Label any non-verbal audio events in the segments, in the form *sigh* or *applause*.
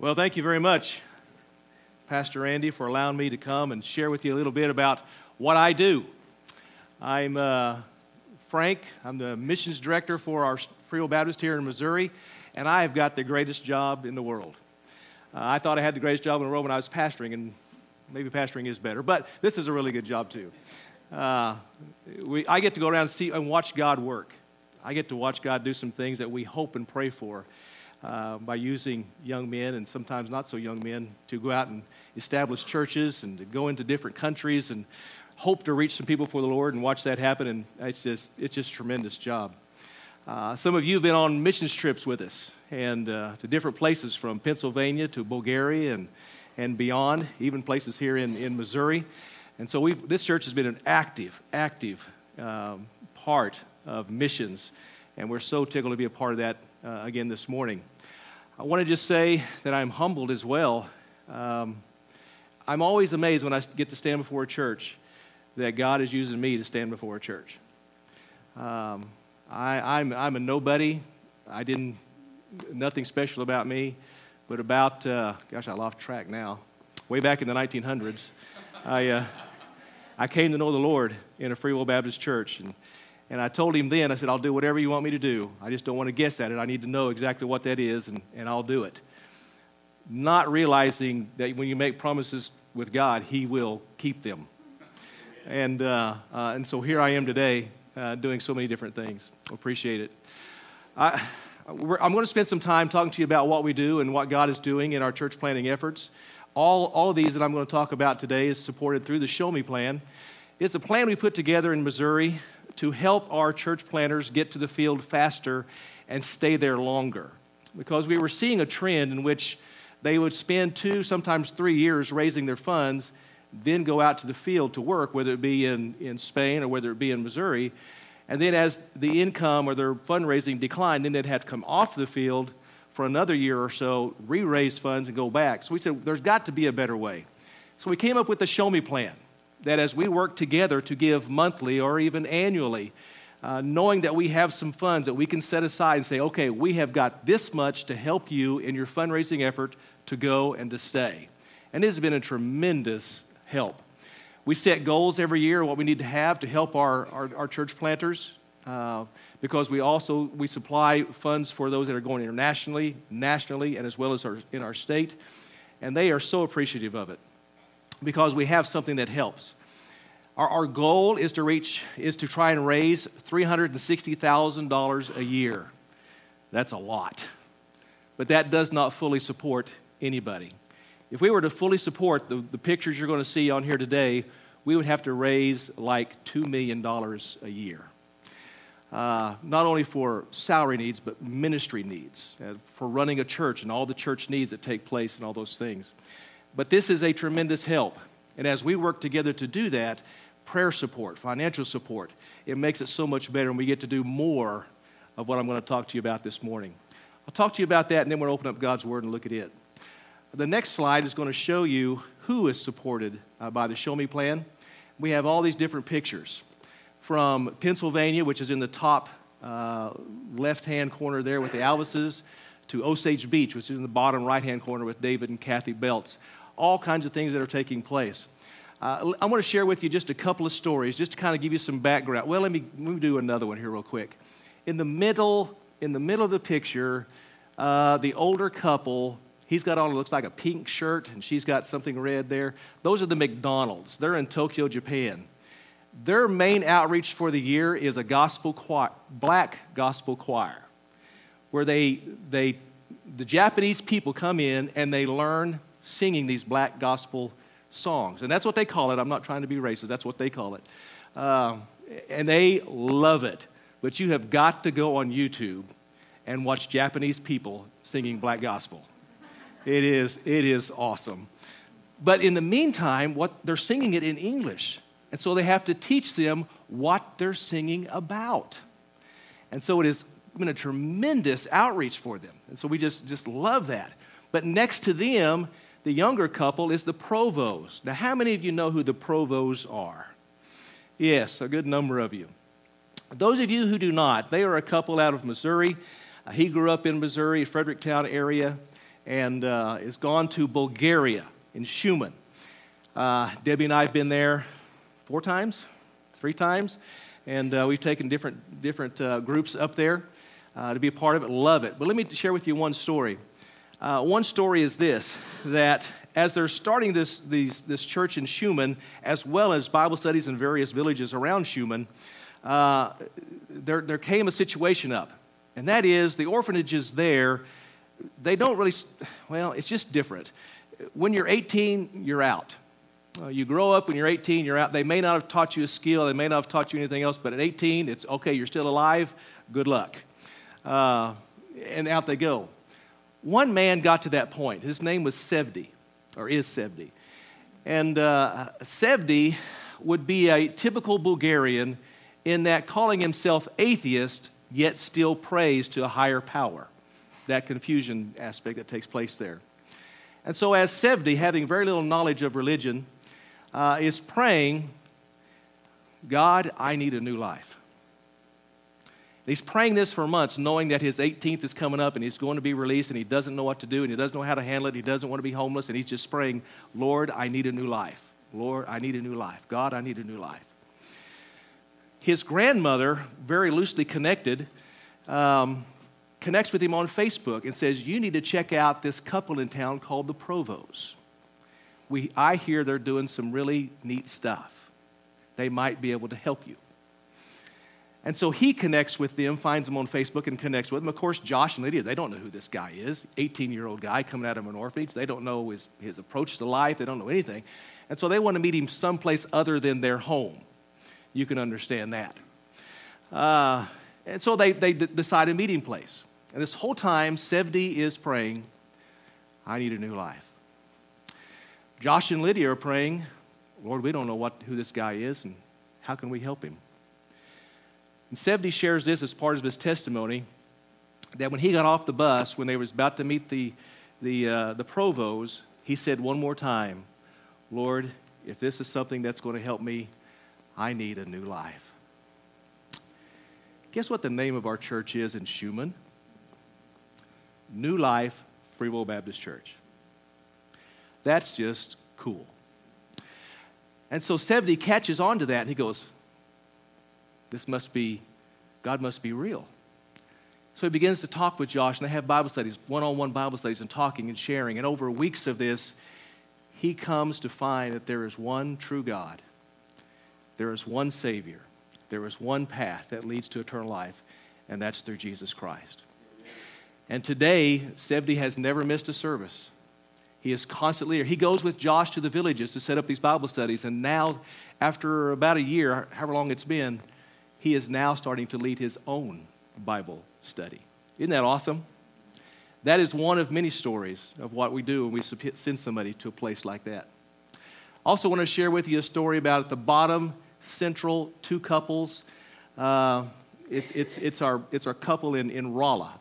Well, thank you very much, Pastor Andy, for allowing me to come and share with you a little bit about what I do. I'm uh, Frank, I'm the missions director for our Free Will Baptist here in Missouri, and I have got the greatest job in the world. Uh, I thought I had the greatest job in the world when I was pastoring, and maybe pastoring is better, but this is a really good job too. Uh, we, I get to go around and see and watch God work. I get to watch God do some things that we hope and pray for uh, by using young men and sometimes not so young men to go out and establish churches and to go into different countries and hope to reach some people for the Lord and watch that happen. And it's just, it's just a tremendous job. Uh, some of you have been on missions trips with us and uh, to different places from Pennsylvania to Bulgaria and, and beyond, even places here in, in Missouri. And so we've, this church has been an active, active um, part of missions. And we're so tickled to be a part of that uh, again this morning. I want to just say that I'm humbled as well. Um, I'm always amazed when I get to stand before a church that God is using me to stand before a church. Um, I, am I'm, I'm a nobody. I didn't, nothing special about me, but about, uh, gosh, I lost track now. Way back in the 1900s, I, uh, I came to know the Lord in a Free Will Baptist church. And and I told him then, I said, I'll do whatever you want me to do. I just don't want to guess at it. I need to know exactly what that is, and, and I'll do it. Not realizing that when you make promises with God, He will keep them. And, uh, uh, and so here I am today uh, doing so many different things. Appreciate it. I, I'm going to spend some time talking to you about what we do and what God is doing in our church planting efforts. All, all of these that I'm going to talk about today is supported through the Show Me Plan. It's a plan we put together in Missouri to help our church planters get to the field faster and stay there longer. Because we were seeing a trend in which they would spend two, sometimes three years raising their funds, then go out to the field to work, whether it be in, in Spain or whether it be in Missouri. And then as the income or their fundraising declined, then they'd have to come off the field for another year or so, re raise funds, and go back. So we said, there's got to be a better way. So we came up with the Show Me plan that as we work together to give monthly or even annually, uh, knowing that we have some funds that we can set aside and say, okay, we have got this much to help you in your fundraising effort to go and to stay. And it has been a tremendous help. We set goals every year, what we need to have to help our, our, our church planters, uh, because we also we supply funds for those that are going internationally, nationally, and as well as our, in our state. And they are so appreciative of it because we have something that helps. Our, our goal is to reach, is to try and raise $360,000 a year. That's a lot. But that does not fully support anybody. If we were to fully support the, the pictures you're going to see on here today, we would have to raise like $2 million a year. Uh, not only for salary needs, but ministry needs, uh, for running a church and all the church needs that take place and all those things. But this is a tremendous help. And as we work together to do that, prayer support, financial support, it makes it so much better, and we get to do more of what I'm going to talk to you about this morning. I'll talk to you about that, and then we'll open up God's Word and look at it. The next slide is going to show you who is supported uh, by the Show Me Plan. We have all these different pictures from Pennsylvania, which is in the top uh, left hand corner there with the Alvises, to Osage Beach, which is in the bottom right hand corner with David and Kathy Belts all kinds of things that are taking place. Uh, I want to share with you just a couple of stories, just to kind of give you some background. Well, let me, let me do another one here real quick. In the middle, in the middle of the picture, uh, the older couple, he's got on looks like a pink shirt, and she's got something red there. Those are the McDonald's. They're in Tokyo, Japan. Their main outreach for the year is a gospel choir, black gospel choir, where they, they, the Japanese people come in and they learn singing these black gospel songs. And that's what they call it. I'm not trying to be racist, that's what they call it. Um, and they love it. But you have got to go on YouTube and watch Japanese people singing black gospel. It is, it is awesome. But in the meantime, what they're singing it in English. And so they have to teach them what they're singing about. And so it has been a tremendous outreach for them. And so we just, just love that. But next to them the younger couple is the Provos. Now, how many of you know who the Provos are? Yes, a good number of you. Those of you who do not, they are a couple out of Missouri. Uh, he grew up in Missouri, Fredericktown area, and uh, is gone to Bulgaria in Shumen. Uh, Debbie and I have been there four times, three times, and uh, we've taken different, different uh, groups up there uh, to be a part of it. Love it. But let me share with you one story. Uh, one story is this that as they're starting this, these, this church in Shumen, as well as Bible studies in various villages around Shumen, uh, there, there came a situation up. And that is the orphanages there, they don't really, well, it's just different. When you're 18, you're out. Uh, you grow up when you're 18, you're out. They may not have taught you a skill, they may not have taught you anything else, but at 18, it's okay, you're still alive, good luck. Uh, and out they go. One man got to that point. His name was Sevdi, or is Sevdi. And uh, Sevdi would be a typical Bulgarian in that calling himself atheist, yet still prays to a higher power. That confusion aspect that takes place there. And so, as Sevdi, having very little knowledge of religion, uh, is praying, God, I need a new life. He's praying this for months, knowing that his 18th is coming up and he's going to be released and he doesn't know what to do and he doesn't know how to handle it. He doesn't want to be homeless and he's just praying, Lord, I need a new life. Lord, I need a new life. God, I need a new life. His grandmother, very loosely connected, um, connects with him on Facebook and says, You need to check out this couple in town called the Provos we, I hear they're doing some really neat stuff. They might be able to help you. And so he connects with them, finds them on Facebook, and connects with them. Of course, Josh and Lydia, they don't know who this guy is 18 year old guy coming out of an orphanage. They don't know his, his approach to life, they don't know anything. And so they want to meet him someplace other than their home. You can understand that. Uh, and so they, they d- decide a meeting place. And this whole time, Sevdi is praying, I need a new life. Josh and Lydia are praying, Lord, we don't know what, who this guy is and how can we help him? And Sevdi shares this as part of his testimony that when he got off the bus, when they was about to meet the, the, uh, the provos, he said one more time, Lord, if this is something that's going to help me, I need a new life. Guess what the name of our church is in Shumen? New Life Free Will Baptist Church. That's just cool. And so Sevdi catches on to that and he goes, This must be, God must be real. So he begins to talk with Josh, and they have Bible studies, one on one Bible studies, and talking and sharing. And over weeks of this, he comes to find that there is one true God, there is one Savior, there is one path that leads to eternal life, and that's through Jesus Christ. And today, Sevdi has never missed a service. He is constantly here. He goes with Josh to the villages to set up these Bible studies. And now, after about a year, however long it's been, he is now starting to lead his own Bible study. Isn't that awesome? That is one of many stories of what we do when we send somebody to a place like that. I Also, want to share with you a story about at the bottom central two couples. Uh, it, it's, it's, our, it's our couple in, in Rolla.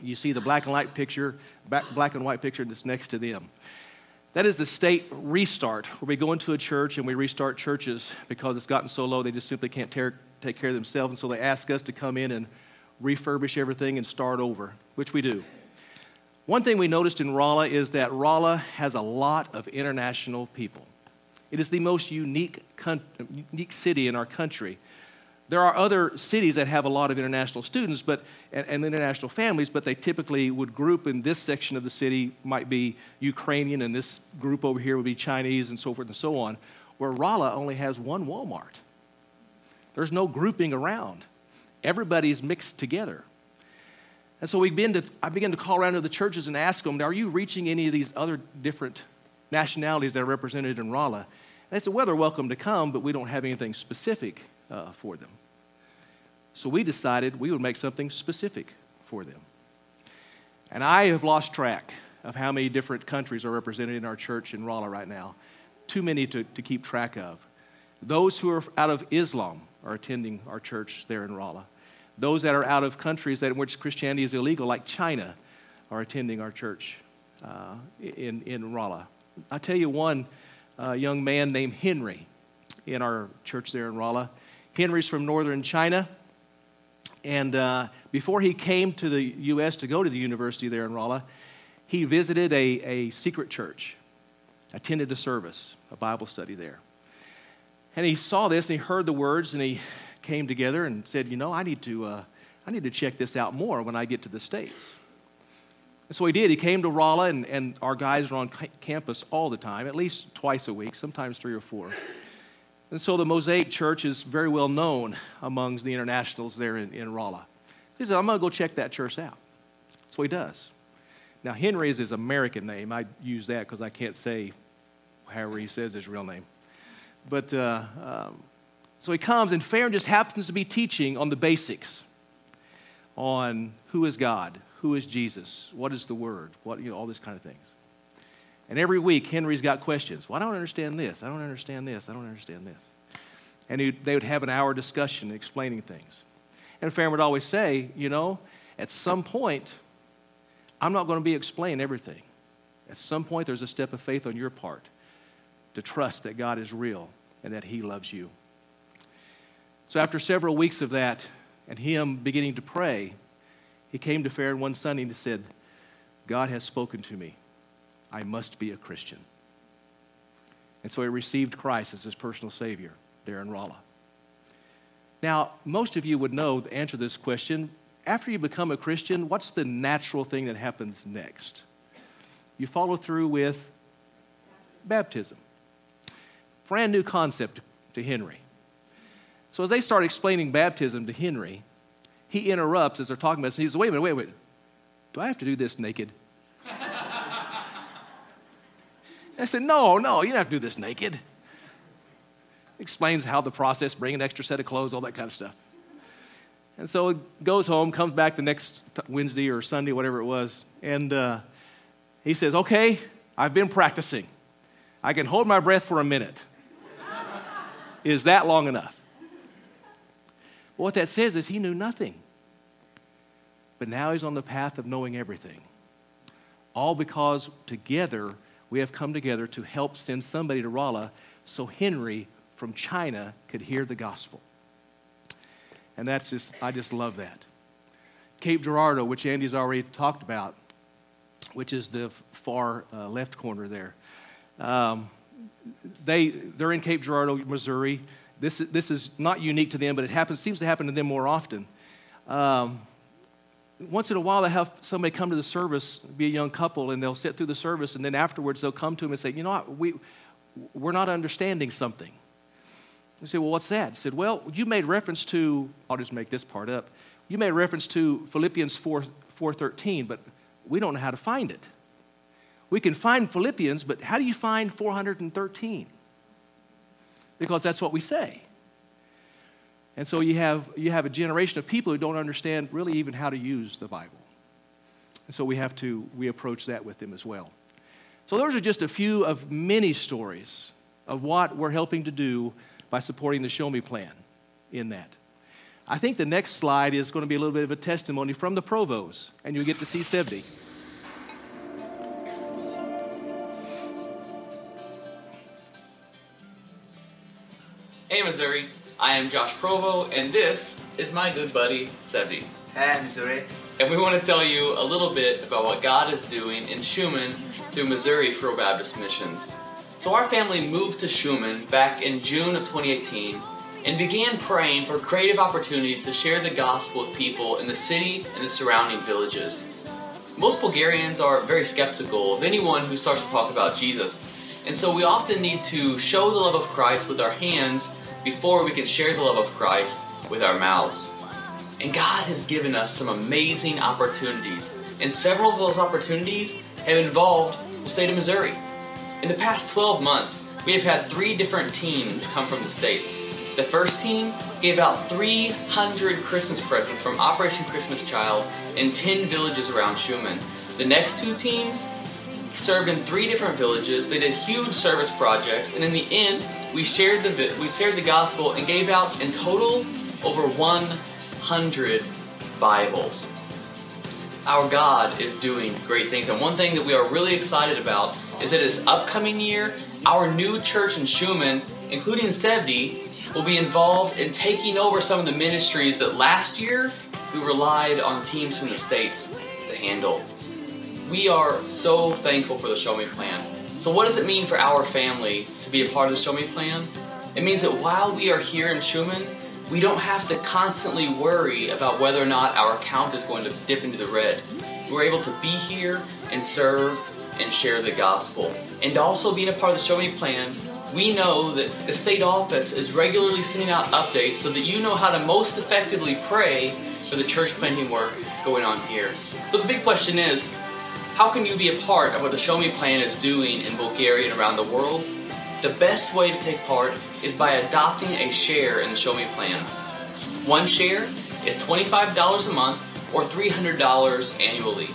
You see the black and white picture, black and white picture that's next to them. That is the state restart, where we go into a church and we restart churches because it's gotten so low they just simply can't tear, take care of themselves. And so they ask us to come in and refurbish everything and start over, which we do. One thing we noticed in Rolla is that Rolla has a lot of international people. It is the most unique, unique city in our country. There are other cities that have a lot of international students but, and, and, international families, but they typically would group in this section of the city might be Ukrainian, and this group over here would be Chinese, and so forth and so on, where Rolla only has one Walmart. There's no grouping around, everybody's mixed together. And so we begin to, I begin to call around to the churches and ask them, Are you reaching any of these other different nationalities that are represented in Rolla? And they said, Well, they're welcome to come, but we don't have anything specific uh, for them. So we decided we would make something specific for them. And I have lost track of how many different countries are represented in our church in Rolla right now. Too many to, to keep track of. Those who are out of Islam are attending our church there in Rolla. Those that are out of countries that in which Christianity is illegal, like China, are attending our church uh, in, in Rolla. I'll tell you one uh, young man named Henry in our church there in Rolla. Henry's from northern China. And uh, before he came to the U.S. to go to the university there in Rolla, he visited a, a secret church, attended a service, a Bible study there. And he saw this and he heard the words and he came together and said, You know, I need to, uh, I need to check this out more when I get to the States. And so he did. He came to Rolla, and, and our guys are on campus all the time, at least twice a week, sometimes three or four. And so the Mosaic Church is very well known amongst the internationals there in, in Rolla. He said, I'm going to go check that church out. So he does. Now, Henry is his American name. I use that because I can't say however he says his real name. But uh, um, so he comes, and Farron just happens to be teaching on the basics on who is God, who is Jesus, what is the Word, what, you know, all these kind of things. And every week, Henry's got questions. Well, I don't understand this. I don't understand this. I don't understand this. And he, they would have an hour discussion explaining things. And Farron would always say, you know, at some point, I'm not going to be explaining everything. At some point, there's a step of faith on your part to trust that God is real and that He loves you. So, after several weeks of that and him beginning to pray, he came to Farron one Sunday and said, God has spoken to me. I must be a Christian. And so he received Christ as his personal Savior there in Rolla. Now, most of you would know the answer to this question. After you become a Christian, what's the natural thing that happens next? You follow through with baptism. Brand new concept to Henry. So as they start explaining baptism to Henry, he interrupts as they're talking about this. He says, Wait a minute, wait a minute. Do I have to do this naked? *laughs* I said, No, no, you don't have to do this naked. Explains how the process, bring an extra set of clothes, all that kind of stuff. And so he goes home, comes back the next Wednesday or Sunday, whatever it was, and uh, he says, Okay, I've been practicing. I can hold my breath for a minute. Is that long enough? what that says is he knew nothing. But now he's on the path of knowing everything. All because together we have come together to help send somebody to Rolla so Henry from China could hear the gospel. And that's just, I just love that. Cape Girardeau, which Andy's already talked about, which is the far uh, left corner there. Um, they, they're in Cape Girardeau, Missouri. This, this is not unique to them, but it happens, seems to happen to them more often. Um, once in a while, they have somebody come to the service, be a young couple, and they'll sit through the service, and then afterwards they'll come to him and say, You know what, we, we're not understanding something. They say, Well, what's that? He said, Well, you made reference to, I'll just make this part up. You made reference to Philippians 4, 4.13, but we don't know how to find it. We can find Philippians, but how do you find 413? because that's what we say. And so you have, you have a generation of people who don't understand really even how to use the Bible. And so we have to we approach that with them as well. So those are just a few of many stories of what we're helping to do by supporting the Show Me plan in that. I think the next slide is going to be a little bit of a testimony from the Provos, and you'll get to see Sevdi. Hey Missouri, I am Josh Provo, and this is my good buddy Sevdi. Hey Missouri. And we want to tell you a little bit about what God is doing in Shumen through Missouri Free Baptist Missions. So our family moved to Shumen back in June of 2018 and began praying for creative opportunities to share the gospel with people in the city and the surrounding villages. Most Bulgarians are very skeptical of anyone who starts to talk about Jesus, and so we often need to show the love of Christ with our hands before we can share the love of Christ with our mouths. And God has given us some amazing opportunities, and several of those opportunities have involved the state of Missouri. In the past 12 months, we have had three different teams come from the states. The first team gave out 300 Christmas presents from Operation Christmas Child in 10 villages around Shumen. The next two teams served in three different villages. They did huge service projects, and in the end, we shared the we shared the gospel and gave out in total over 100 Bibles. Our God is doing great things, and one thing that we are really excited about is that this upcoming year, our new church in Shumen, including Sevdi, will be involved in taking over some of the ministries that last year we relied on teams from the states to handle. We are so thankful for the Show Me Plan. So, what does it mean for our family to be a part of the Show Me Plan? It means that while we are here in Shumen, we don't have to constantly worry about whether or not our account is going to dip into the red. We're able to be here and serve and share the gospel. And also being a part of the Show Me Plan, we know that the state office is regularly sending out updates so that you know how to most effectively pray for the church planting work going on here. So the big question is, how can you be a part of what the Show Me Plan is doing in Bulgaria and around the world? The best way to take part is by adopting a share in the Show Me Plan. One share is $25 a month or $300 annually.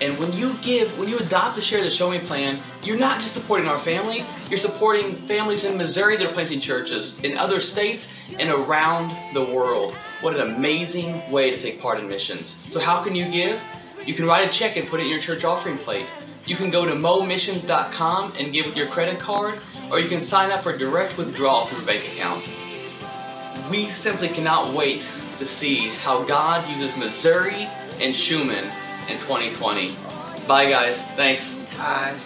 And when you give, when you adopt a share of the Show Me Plan, you're not just supporting our family, you're supporting families in Missouri that are planting churches, in other states, and around the world. What an amazing way to take part in missions. So, how can you give? You can write a check and put it in your church offering plate. You can go to momissions.com and give with your credit card, or you can sign up for direct withdrawal from your bank account. We simply cannot wait to see how God uses Missouri and Shumen in 2020. Bye, guys. Thanks. Bye.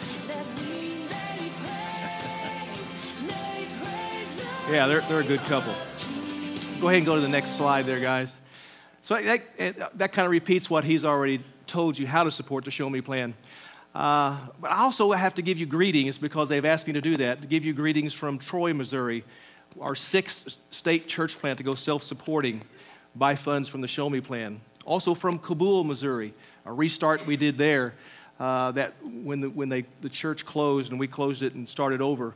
Yeah, they're, they're a good couple. Go ahead and go to the next slide there, guys. So that, that kind of repeats what he's already told you how to support the Show Me plan. Uh, but I also have to give you greetings because they've asked me to do that, to give you greetings from Troy, Missouri, our sixth state church plant to go self supporting by funds from the Show Me plan. Also from Cabool, Missouri, a restart we did there. Uh, that when, the, when they, the church closed and we closed it and started over,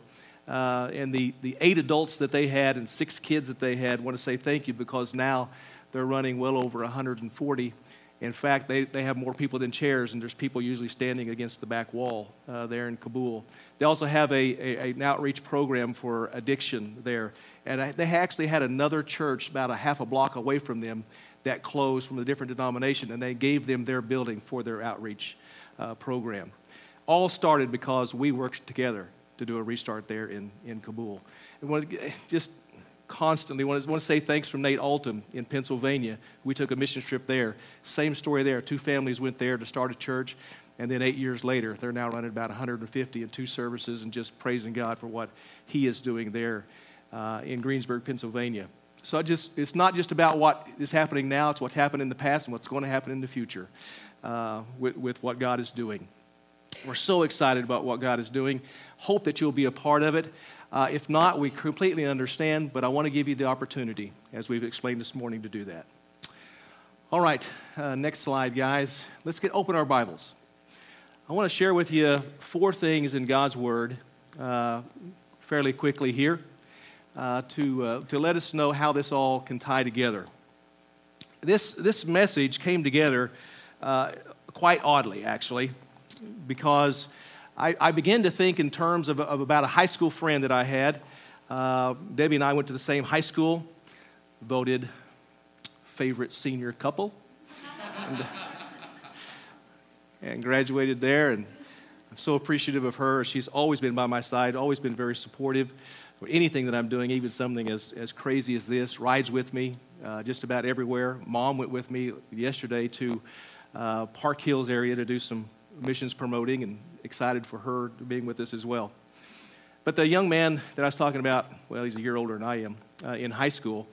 uh, and the, the eight adults that they had and six kids that they had want to say thank you because now they're running well over 140. In fact, they, they have more people than chairs, and there's people usually standing against the back wall uh, there in Cabool. They also have a, a, an outreach program for addiction there. And I, they actually had another church about a half a block away from them that closed from a different denomination, and they gave them their building for their outreach uh, program. All started because we worked together to do a restart there in, in Cabool. And just constantly to, want to say thanks from Nate Alton in Pennsylvania. We took a mission trip there. Same story there. Two families went there to start a church, and then eight years later, they're now running about 150 in two services and just praising God for what He is doing there uh, in Greensburg, Pennsylvania. So just, it's not just about what is happening now, it's what's happened in the past and what's going to happen in the future uh, with, with what God is doing. We're so excited about what God is doing. Hope that you'll be a part of it. Uh, if not, we completely understand, but I want to give you the opportunity, as we've explained this morning, to do that. All right, uh, next slide, guys. Let's get open our Bibles. I want to share with you four things in God's Word uh, fairly quickly here uh, to, uh, to let us know how this all can tie together. This, this message came together uh, quite oddly, actually, because I, I, began to think in terms of, of, about a high school friend that I had. Uh, Debbie and I went to the same high school, voted favorite senior couple, *laughs* and, and graduated there. And I'm so appreciative of her. She's always been by my side, always been very supportive for anything that I'm doing, even something as, as crazy as this, rides with me uh, just about everywhere. Mom went with me yesterday to uh, Park Hills area to do some missions promoting and excited for her being with us as well. But the young man that I was talking about, well, he's a year older than I am, uh, in high school,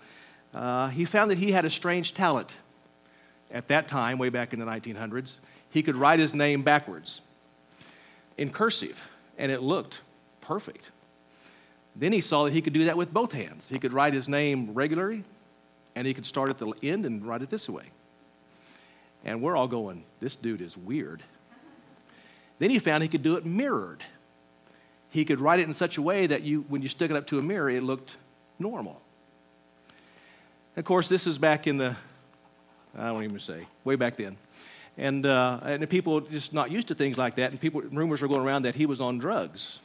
uh, he found that he had a strange talent. At that time, way back in the 1900s, he could write his name backwards in cursive, and it looked perfect. Then he saw that he could do that with both hands. He could write his name regularly, and he could start at the end and write it this way. And we're all going, this dude is weird. Then he found he could do it mirrored. He could write it in such a way that you, when you stuck it up to a mirror, it looked normal. Of course, this is back in the, I don't even say, way back then. And, uh, and people just not used to things like that. And people, rumors were going around that he was on drugs.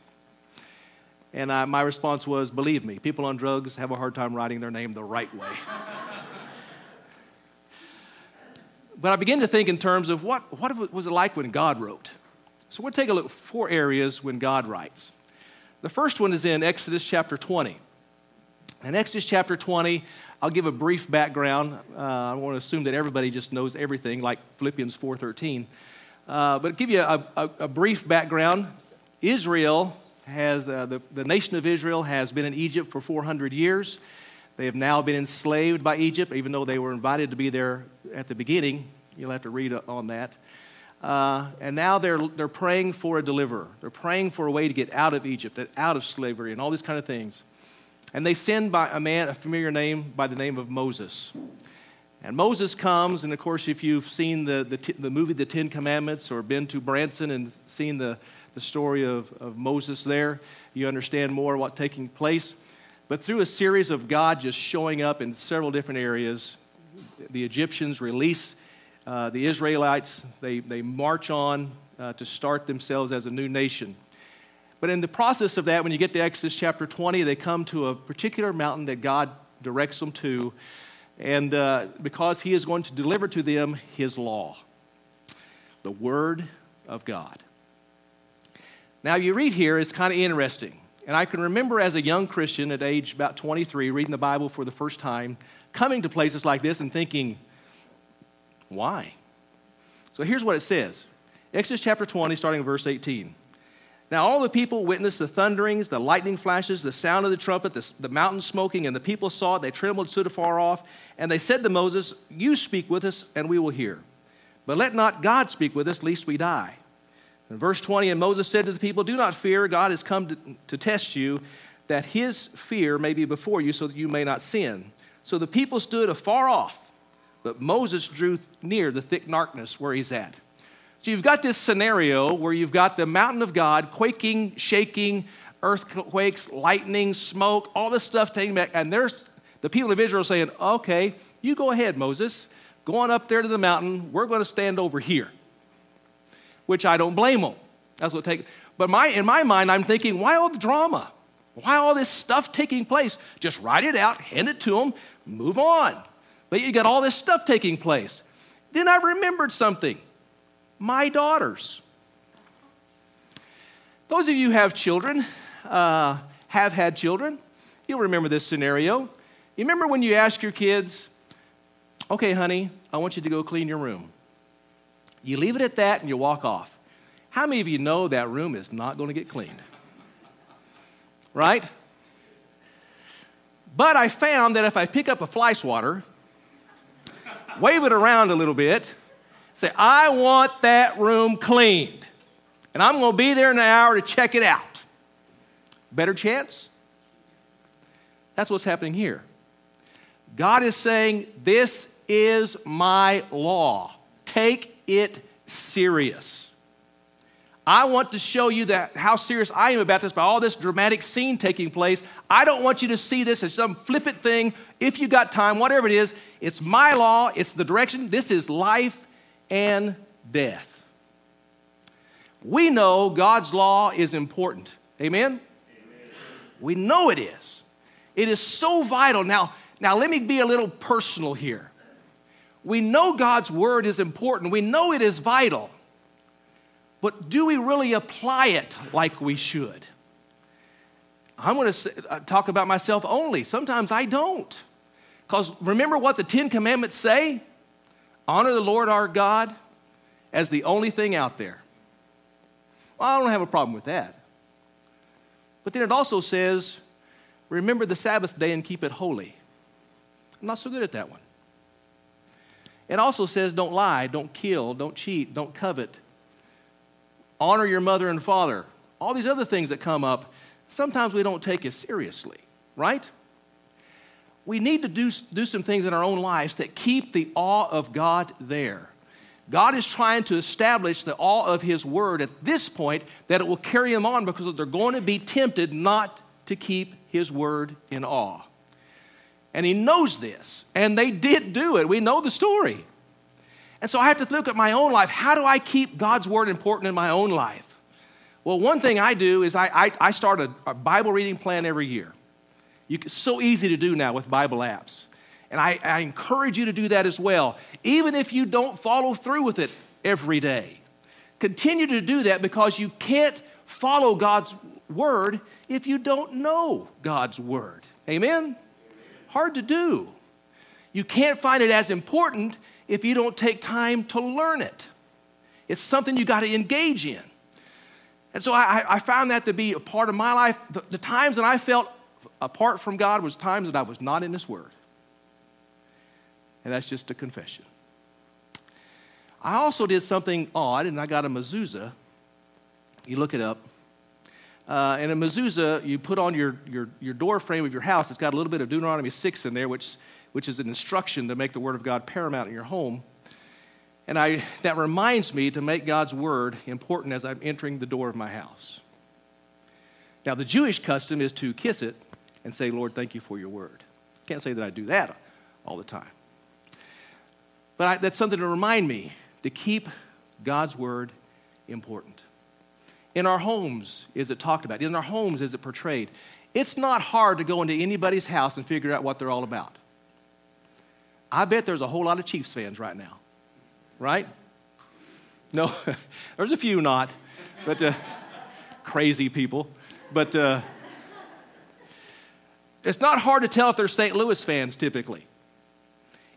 And I, my response was, believe me, people on drugs have a hard time writing their name the right way. *laughs* but I began to think in terms of what, what was it like when God wrote? So we'll take a look at four areas when God writes. The first one is in Exodus chapter 20. In Exodus chapter 20, I'll give a brief background. Uh, I want to assume that everybody just knows everything, like Philippians 4.13. Uh, but give you a, a, a brief background, Israel has, uh, the, the nation of Israel has been in Egypt for 400 years. They have now been enslaved by Egypt, even though they were invited to be there at the beginning. You'll have to read on that. Uh, and now they're, they're praying for a deliverer. They're praying for a way to get out of Egypt, out of slavery, and all these kind of things. And they send by a man, a familiar name by the name of Moses. And Moses comes, and of course, if you've seen the, the, the movie The Ten Commandments or been to Branson and seen the, the story of, of Moses there, you understand more what's taking place. But through a series of God just showing up in several different areas, the Egyptians release uh, the Israelites, they, they march on uh, to start themselves as a new nation. But in the process of that, when you get to Exodus chapter 20, they come to a particular mountain that God directs them to. And uh, because He is going to deliver to them His law, the Word of God. Now, you read here, it's kind of interesting. And I can remember as a young Christian at age about 23, reading the Bible for the first time, coming to places like this and thinking, why? So here's what it says Exodus chapter 20, starting in verse 18. Now all the people witnessed the thunderings, the lightning flashes, the sound of the trumpet, the, the mountain smoking, and the people saw it. They trembled stood afar off. And they said to Moses, You speak with us, and we will hear. But let not God speak with us, lest we die. In verse 20, and Moses said to the people, Do not fear, God has come to, to test you, that his fear may be before you, so that you may not sin. So the people stood afar off but Moses drew near the thick darkness where he's at. So you've got this scenario where you've got the mountain of God quaking, shaking, earthquakes, lightning, smoke, all this stuff taking back. And there's the people of Israel saying, okay, you go ahead, Moses. Go on up there to the mountain. We're going to stand over here. Which I don't blame them. That's what take. But my, in my mind, I'm thinking, why all the drama? Why all this stuff taking place? Just write it out, hand it to them, move on. But you got all this stuff taking place. Then I remembered something my daughters. Those of you who have children, uh, have had children, you'll remember this scenario. You remember when you ask your kids, okay, honey, I want you to go clean your room. You leave it at that and you walk off. How many of you know that room is not going to get cleaned? Right? But I found that if I pick up a fly swatter wave it around a little bit. Say, I want that room cleaned. And I'm going to be there in an hour to check it out. Better chance? That's what's happening here. God is saying, This is my law. Take it serious. I want to show you that how serious I am about this by all this dramatic scene taking place. I don't want you to see this as some flippant thing. If you got time, whatever it is, it's my law, it's the direction. This is life and death. We know God's law is important. Amen? Amen? We know it is. It is so vital. Now, now let me be a little personal here. We know God's word is important. We know it is vital. But do we really apply it like we should? I'm going to uh, talk about myself only. Sometimes I don't. Because remember what the Ten Commandments say? Honor the Lord our God as the only thing out there. Well, I don't have a problem with that. But then it also says, remember the Sabbath day and keep it holy. I'm not so good at that one. It also says, don't lie, don't kill, don't cheat, don't covet honor your mother and father, all these other things that come up, sometimes we don't take as seriously, right? We need to do, do some things in our own lives that keep the awe of God there. God is trying to establish the awe of His Word at this point that it will carry them on because they're going to be tempted not to keep His Word in awe. And He knows this, and they did do it. We know the story. And so I have to look at my own life. How do I keep God's word important in my own life? Well, one thing I do is I, I, I start a, a, Bible reading plan every year. You, it's so easy to do now with Bible apps. And I, I encourage you to do that as well, even if you don't follow through with it every day. Continue to do that because you can't follow God's word if you don't know God's word. Amen? Amen? Hard to do. You can't find it as important if you don't take time to learn it. It's something you got to engage in. And so I, I, found that to be a part of my life. The, the times that I felt apart from God was times that I was not in His Word. And that's just a confession. I also did something odd, and I got a mezuzah. You look it up. Uh, and a mezuzah, you put on your, your, your door frame of your house. It's got a little bit of Deuteronomy 6 in there, which, which is an instruction to make the Word of God paramount in your home. And I, that reminds me to make God's Word important as I'm entering the door of my house. Now, the Jewish custom is to kiss it and say, Lord, thank you for your Word. Can't say that I do that all the time. But I, that's something to remind me to keep God's word important. In our homes, is it talked about? In our homes, is it portrayed? It's not hard to go into anybody's house and figure out what they're all about. I bet there's a whole lot of Chiefs fans right now, right? No, *laughs* there's a few not, but uh, crazy people. But uh, it's not hard to tell if they're St. Louis fans typically.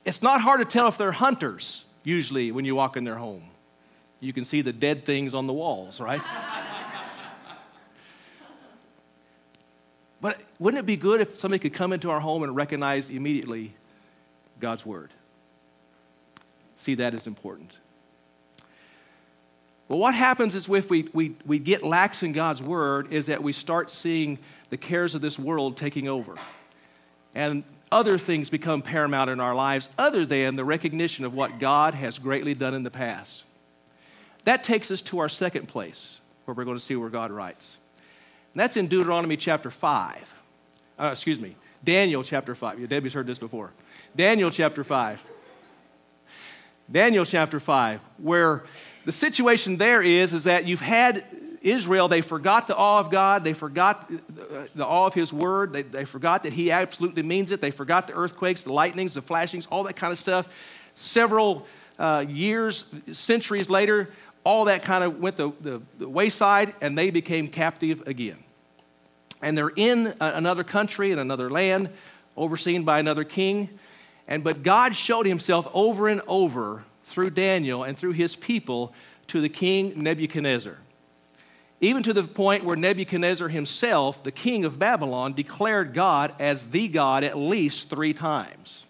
It's not hard to tell if they're hunters, usually, when you walk in their home. You can see the dead things on the walls, right? but wouldn't it be good if somebody could come into our home and recognize immediately God's Word? See that is important. Well, what happens is if we, we, we get lax in God's Word, is that we start seeing the cares of this world taking over. And other things become paramount in our lives other than the recognition of what God has greatly done in the past. That takes us to our second place where we're going to see where God writes. And that's in Deuteronomy chapter 5. Uh, excuse me, Daniel chapter 5. Yeah, Debbie's heard this before. Daniel chapter 5. Daniel chapter 5, where the situation there is, is that you've had Israel, they forgot the awe of God. They forgot the awe of His word. They, they forgot that He absolutely means it. They forgot the earthquakes, the lightnings, the flashings, all that kind of stuff. Several uh, years, centuries later, all that kind of went the, the, the, wayside and they became captive again. And they're in another country, in another land, overseen by another king. And but God showed himself over and over through Daniel and through his people to the king Nebuchadnezzar even to the point where Nebuchadnezzar himself, the king of Babylon, declared God as the God at least three times.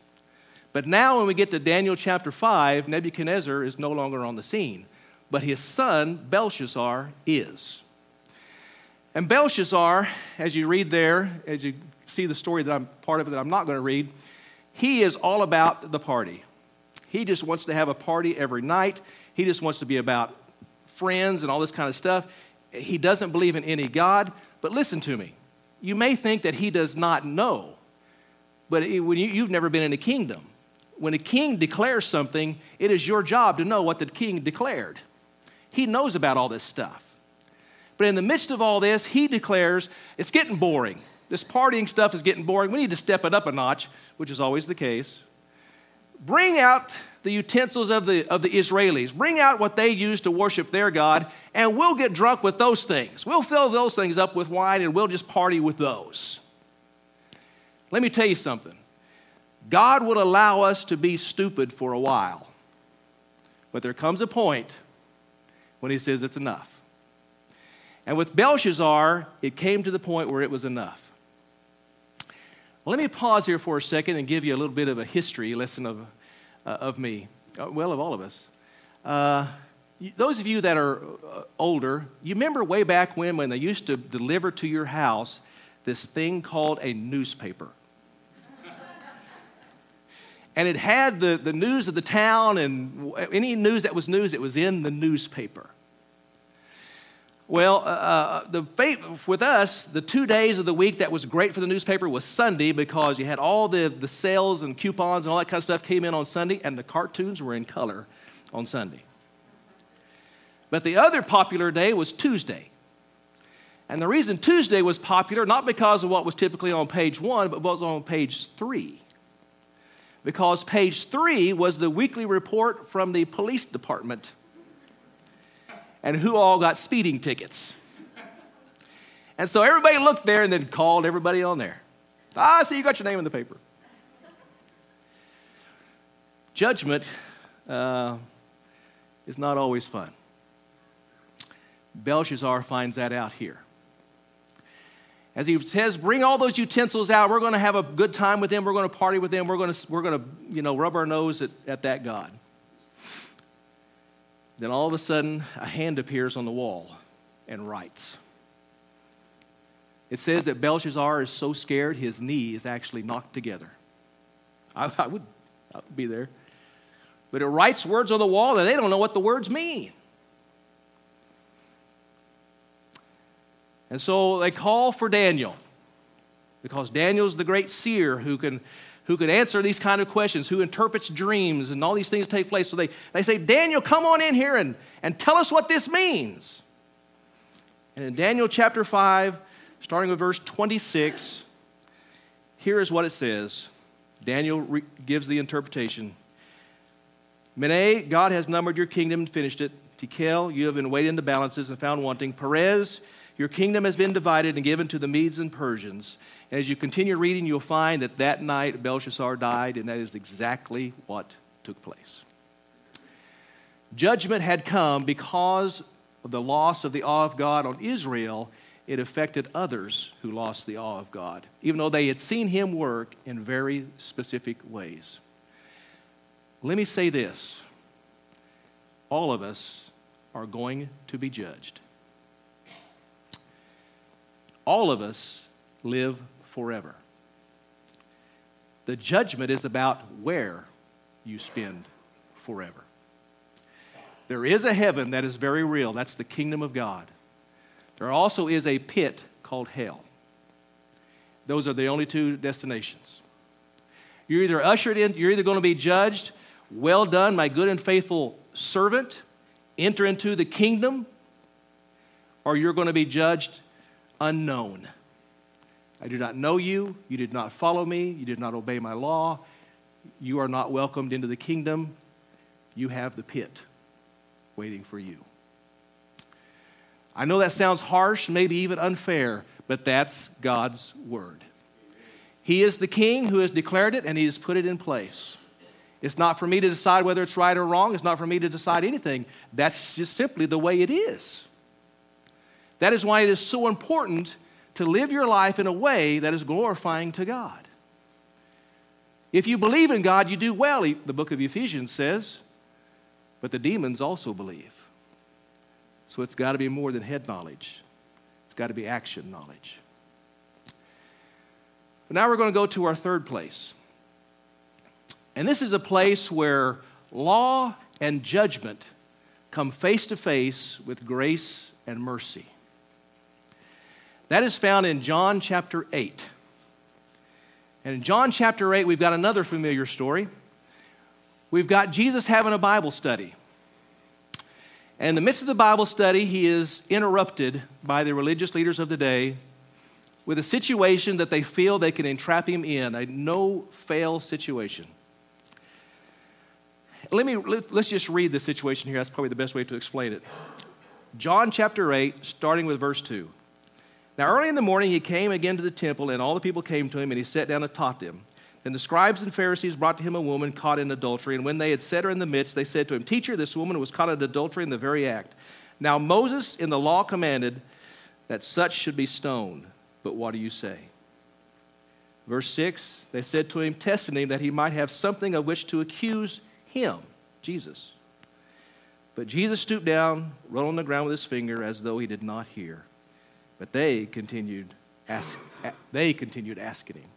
But now, when we get to Daniel chapter 5, Nebuchadnezzar is no longer on the scene, but his son, Belshazzar, is. And Belshazzar, as you read there, as you see the story that I'm part of that I'm not going to read, he is all about the party. He just wants to have a party every night. He just wants to be about friends and all this kind of stuff he doesn't believe in any God. But listen to me. You may think that he does not know, but when you, you've never been in a kingdom, when a king declares something, it is your job to know what the king declared. He knows about all this stuff. But in the midst of all this, he declares it's getting boring. This partying stuff is getting boring. We need to step it up a notch, which is always the case. Bring out the utensils of the, of the Israelis. Bring out what they use to worship their God, and we'll get drunk with those things. We'll fill those things up with wine, and we'll just party with those. Let me tell you something God will allow us to be stupid for a while, but there comes a point when He says it's enough. And with Belshazzar, it came to the point where it was enough. Let me pause here for a second and give you a little bit of a history lesson of of me, uh, well, of all of us. Uh, those of you that are uh, older, you remember way back when, when they used to deliver to your house this thing called a newspaper. *laughs* and it had the, the news of the town and any news that was news, it was in the newspaper. Well, uh, uh the with us, the two days of the week that was great for the newspaper was Sunday because you had all the, the sales and coupons and all that kind of stuff came in on Sunday, and the cartoons were in color on Sunday. But the other popular day was Tuesday. And the reason Tuesday was popular, not because of what was typically on page one, but what was on page three. Because page three was the weekly report from the police department and who all got speeding tickets. And so everybody looked there and then called everybody on there. Ah, see you got your name in the paper. Judgment uh, is not always fun. Belshazzar finds that out here. As he says, bring all those utensils out. We're going to have a good time with them. We're going to party with them. We're going to, we're going to you know, rub our nose at, at that God. Then all of a sudden, a hand appears on the wall and writes. It says that Belshazzar is so scared his knee is actually knocked together. I, I, would, I would be there. But it writes words on the wall and they don't know what the words mean. And so they call for Daniel because Daniel's the great seer who can, who could answer these kind of questions, who interprets dreams and all these things take place. So they, they say, Daniel, come on in here and, and tell us what this means. And in Daniel chapter 5, starting with verse 26, here is what it says. Daniel re- gives the interpretation. Mene, God has numbered your kingdom and finished it. Tekel, you have been weighed in the balances and found wanting. Peres, your kingdom has been divided and given to the Medes and Persians. And as you continue reading, you'll find that that night Belshazzar died, and that is exactly what took place. Judgment had come because of the loss of the awe of God on Israel. It affected others who lost the awe of God, even though they had seen him work in very specific ways. Let me say this all of us are going to be judged all of us live forever. The judgment is about where you spend forever. There is a heaven that is very real, that's the kingdom of God. There also is a pit called hell. Those are the only two destinations. You're either ushered in, you're either going to be judged, well done, my good and faithful servant, enter into the kingdom, or you're going to be judged unknown. I do not know you. You did not follow me. You did not obey my law. You are not welcomed into the kingdom. You have the pit waiting for you. I know that sounds harsh, maybe even unfair, but that's God's word. He is the king who has declared it and he has put it in place. It's not for me to decide whether it's right or wrong. It's not for me to decide anything. That's just simply the way it is. That is why it is so important to live your life in a way that is glorifying to God. If you believe in God, you do well, the book of Ephesians says, but the demons also believe. So it's got to be more than head knowledge, it's got to be action knowledge. But now we're going to go to our third place. And this is a place where law and judgment come face to face with grace and mercy. That is found in John chapter 8. And in John chapter 8, we've got another familiar story. We've got Jesus having a Bible study. And in the midst of the Bible study, he is interrupted by the religious leaders of the day with a situation that they feel they can entrap him in, a no fail situation. Let me let's just read the situation here. That's probably the best way to explain it. John chapter 8, starting with verse 2. Now, early in the morning, he came again to the temple, and all the people came to him, and he sat down and taught them. Then the scribes and Pharisees brought to him a woman caught in adultery, and when they had set her in the midst, they said to him, Teacher, this woman was caught in adultery in the very act. Now, Moses in the law commanded that such should be stoned, but what do you say? Verse 6 They said to him, testing him, that he might have something of which to accuse him, Jesus. But Jesus stooped down, wrote on the ground with his finger, as though he did not hear. But they continued, ask, they continued asking him.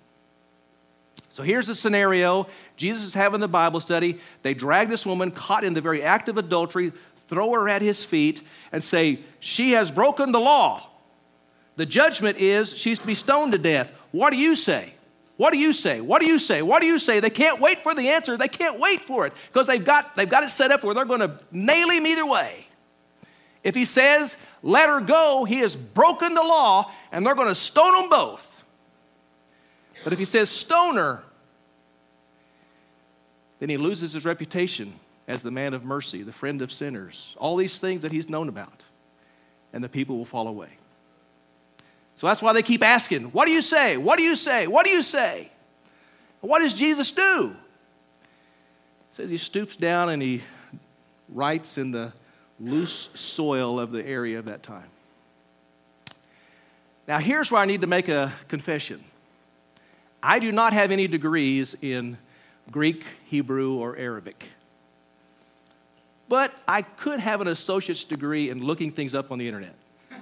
So here's the scenario Jesus is having the Bible study. They drag this woman caught in the very act of adultery, throw her at his feet, and say, She has broken the law. The judgment is she's to be stoned to death. What do you say? What do you say? What do you say? What do you say? They can't wait for the answer. They can't wait for it because they've got, they've got it set up where they're going to nail him either way. If he says, let her go, he has broken the law, and they're going to stone them both. But if he says stone her, then he loses his reputation as the man of mercy, the friend of sinners, all these things that he's known about, and the people will fall away. So that's why they keep asking, What do you say? What do you say? What do you say? what does Jesus do? It says he stoops down and he writes in the loose soil of the area of that time. Now, here's where I need to make a confession. I do not have any degrees in Greek, Hebrew, or Arabic. But I could have an associate's degree in looking things up on the internet. *laughs*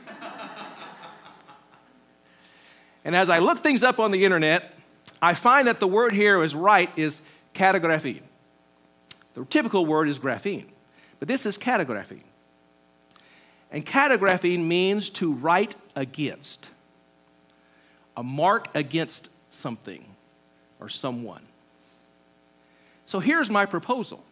and as I look things up on the internet, I find that the word here is right is catagraphene. The typical word is graphene, but this is catagraphene. And catagraphene means to write against, a mark against something or someone. So here's my proposal.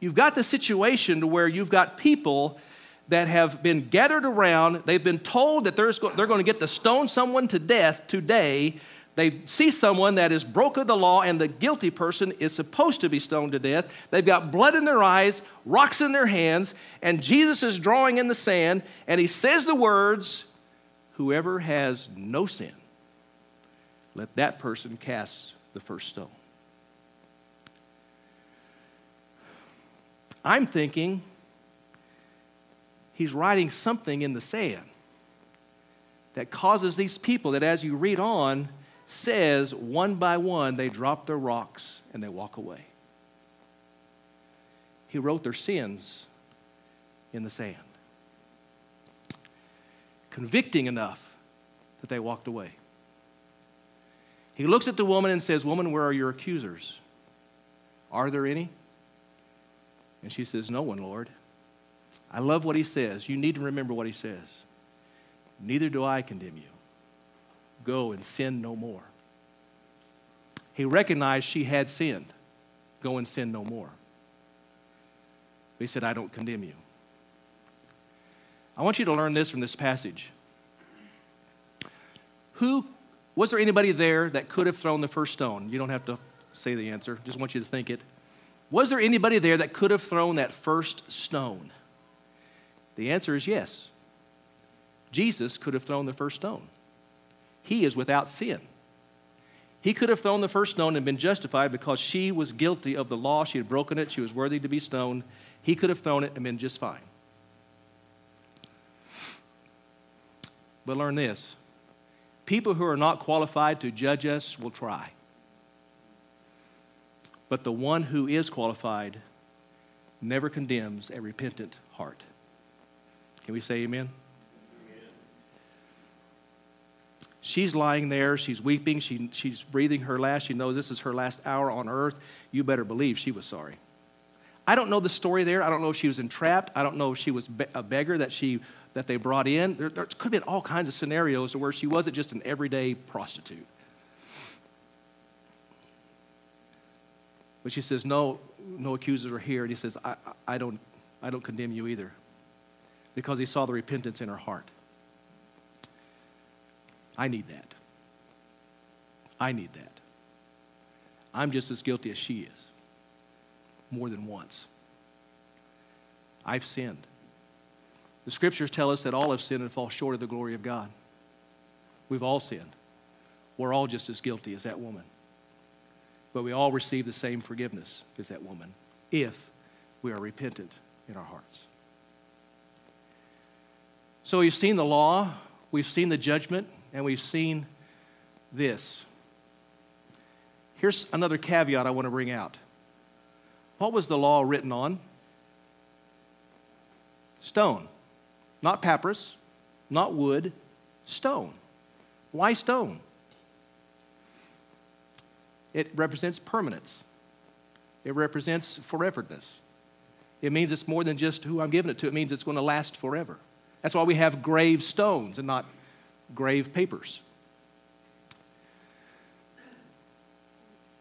You've got the situation to where you've got people that have been gathered around. They've been told that they're going to get to stone someone to death today they see someone that is broken the law and the guilty person is supposed to be stoned to death. They've got blood in their eyes, rocks in their hands, and Jesus is drawing in the sand, and he says the words, Whoever has no sin, let that person cast the first stone. I'm thinking he's writing something in the sand that causes these people that as you read on, says one by one they drop their rocks and they walk away. He wrote their sins in the sand, convicting enough that they walked away. He looks at the woman and says, Woman, where are your accusers? Are there any? And she says, No one, Lord. I love what he says. You need to remember what he says. Neither do I condemn you. Go and sin no more. He recognized she had sinned. Go and sin no more. He said, I don't condemn you. I want you to learn this from this passage. Who was there anybody there that could have thrown the first stone? You don't have to say the answer, just want you to think it. Was there anybody there that could have thrown that first stone? The answer is yes. Jesus could have thrown the first stone he is without sin. He could have thrown the first stone and been justified because she was guilty of the law. She had broken it. She was worthy to be stoned. He could have thrown it and been just fine. But learn this people who are not qualified to judge us will try. But the one who is qualified never condemns a repentant heart. Can we say amen? She's lying there. She's weeping. She, she's breathing her last. She knows this is her last hour on earth. You better believe she was sorry. I don't know the story there. I don't know if she was entrapped. I don't know if she was a beggar that, she, that they brought in. There, there could have been all kinds of scenarios where she wasn't just an everyday prostitute. But she says, No, no accusers are here. And he says, I, I, don't, I don't condemn you either. Because he saw the repentance in her heart. I need that. I need that. I'm just as guilty as she is, more than once. I've sinned. The scriptures tell us that all have sinned and fall short of the glory of God. We've all sinned. We're all just as guilty as that woman. But we all receive the same forgiveness as that woman if we are repentant in our hearts. So we've seen the law, we've seen the judgment, and we've seen this. Here's another caveat I want to bring out. What was the law written on? Stone. Not papyrus, not wood, stone. Why stone? It represents permanence, it represents foreverness. It means it's more than just who I'm giving it to, it means it's going to last forever. That's why we have grave stones and not grave papers.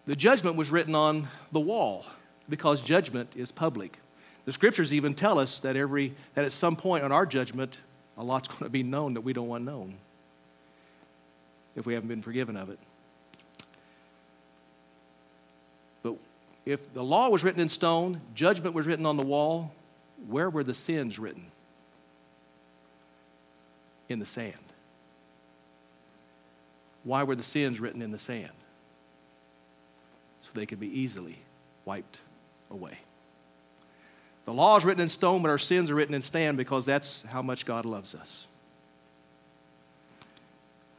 The judgment was written on the wall because judgment is public. The scriptures even tell us that every that at some point on our judgment, a lot's going to be known that we don't want known if we haven't been forgiven of it. But if the law was written in stone, judgment was written on the wall, where were the sins written? In the sand. Why were the sins written in the sand? So they could be easily wiped away. The law is written in stone, but our sins are written in sand because that's how much God loves us.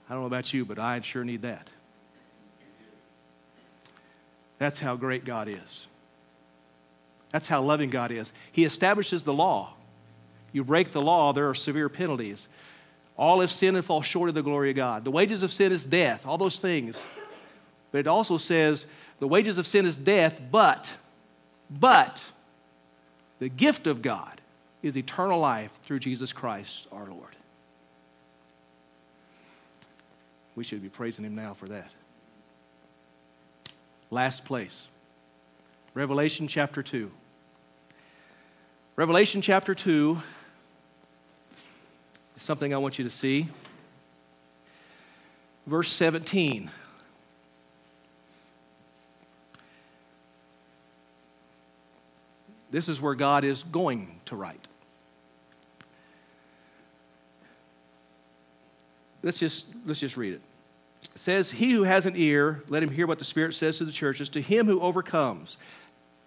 I don't know about you, but I sure need that. That's how great God is. That's how loving God is. He establishes the law. You break the law, there are severe penalties. All have sinned and fall short of the glory of God. The wages of sin is death, all those things. But it also says the wages of sin is death, but, but, the gift of God is eternal life through Jesus Christ our Lord. We should be praising Him now for that. Last place Revelation chapter 2. Revelation chapter 2 is something I want you to see. Verse 17. This is where God is going to write. Let's just, let's just read it. It says, He who has an ear, let him hear what the Spirit says to the churches. To him who overcomes,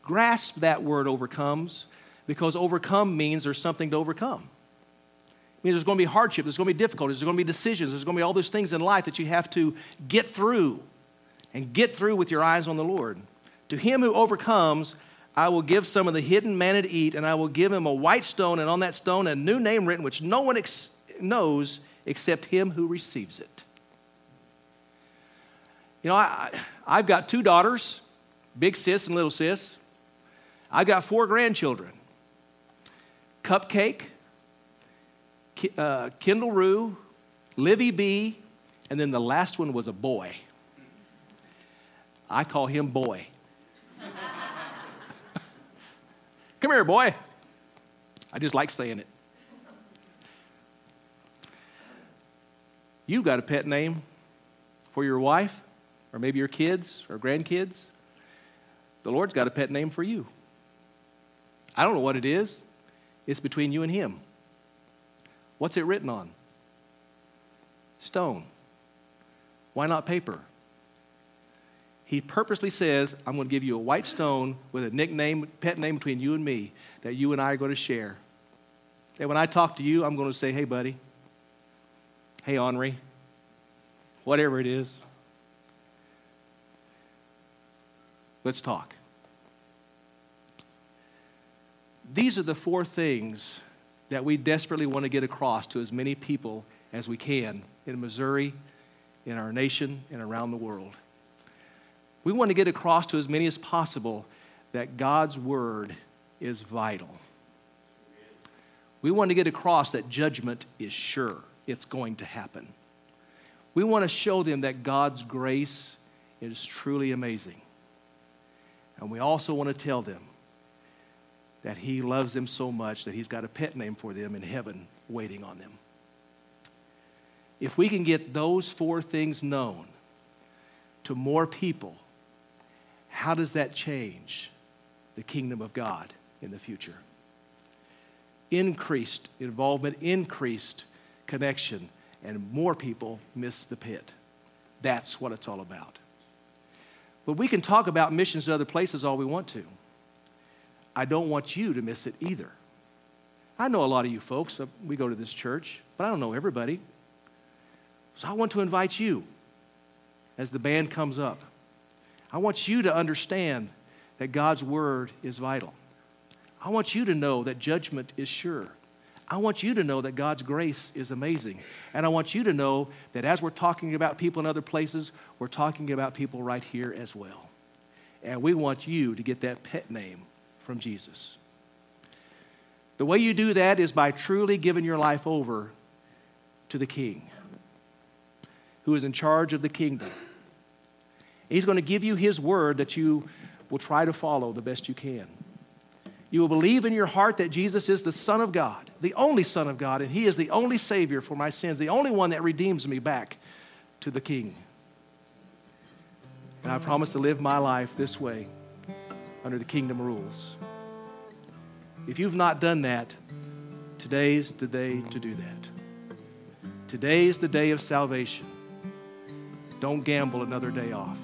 grasp that word overcomes, because overcome means there's something to overcome. Means there's going to be hardship, there's going to be difficulties, there's going to be decisions, there's going to be all those things in life that you have to get through and get through with your eyes on the Lord. To him who overcomes, I will give some of the hidden manna to eat, and I will give him a white stone, and on that stone a new name written, which no one ex- knows except him who receives it. You know, I, I've got two daughters, big sis and little sis. I've got four grandchildren Cupcake, uh, Kendall Rue, Livy B, and then the last one was a boy. I call him Boy. *laughs* Come here, boy. I just like saying it. You got a pet name for your wife, or maybe your kids or grandkids. The Lord's got a pet name for you. I don't know what it is, it's between you and Him. What's it written on? Stone. Why not paper? he purposely says, I'm going to give you a white stone with a nickname, pet name between you and me that you and I are going to share. And when I talk to you, I'm going to say, hey, buddy. Hey, Henri. Whatever it is. Let's talk. These are the four things that we desperately want to get across to as many people as we can in Missouri, in our nation, and around the world. We want to get across to as many as possible that God's word is vital. We want to get across that judgment is sure, it's going to happen. We want to show them that God's grace is truly amazing. And we also want to tell them that He loves them so much that He's got a pet name for them in heaven waiting on them. If we can get those four things known to more people, how does that change the kingdom of God in the future? Increased involvement, increased connection, and more people miss the pit. That's what it's all about. But we can talk about missions to other places all we want to. I don't want you to miss it either. I know a lot of you folks, uh, we go to this church, but I don't know everybody. So I want to invite you as the band comes up. I want you to understand that God's word is vital. I want you to know that judgment is sure. I want you to know that God's grace is amazing. And I want you to know that as we're talking about people in other places, we're talking about people right here as well. And we want you to get that pet name from Jesus. The way you do that is by truly giving your life over to the King who is in charge of the kingdom. He's going to give you His word that you will try to follow the best you can. You will believe in your heart that Jesus is the Son of God, the only Son of God, and He is the only Savior for my sins, the only one that redeems me back to the King. And I promise to live my life this way under the kingdom rules. If you've not done that, today's the day to do that. Today's the day of salvation. Don't gamble another day off.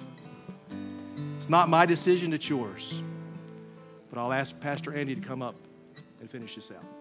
It's not my decision, it's yours. But I'll ask Pastor Andy to come up. And finish this out.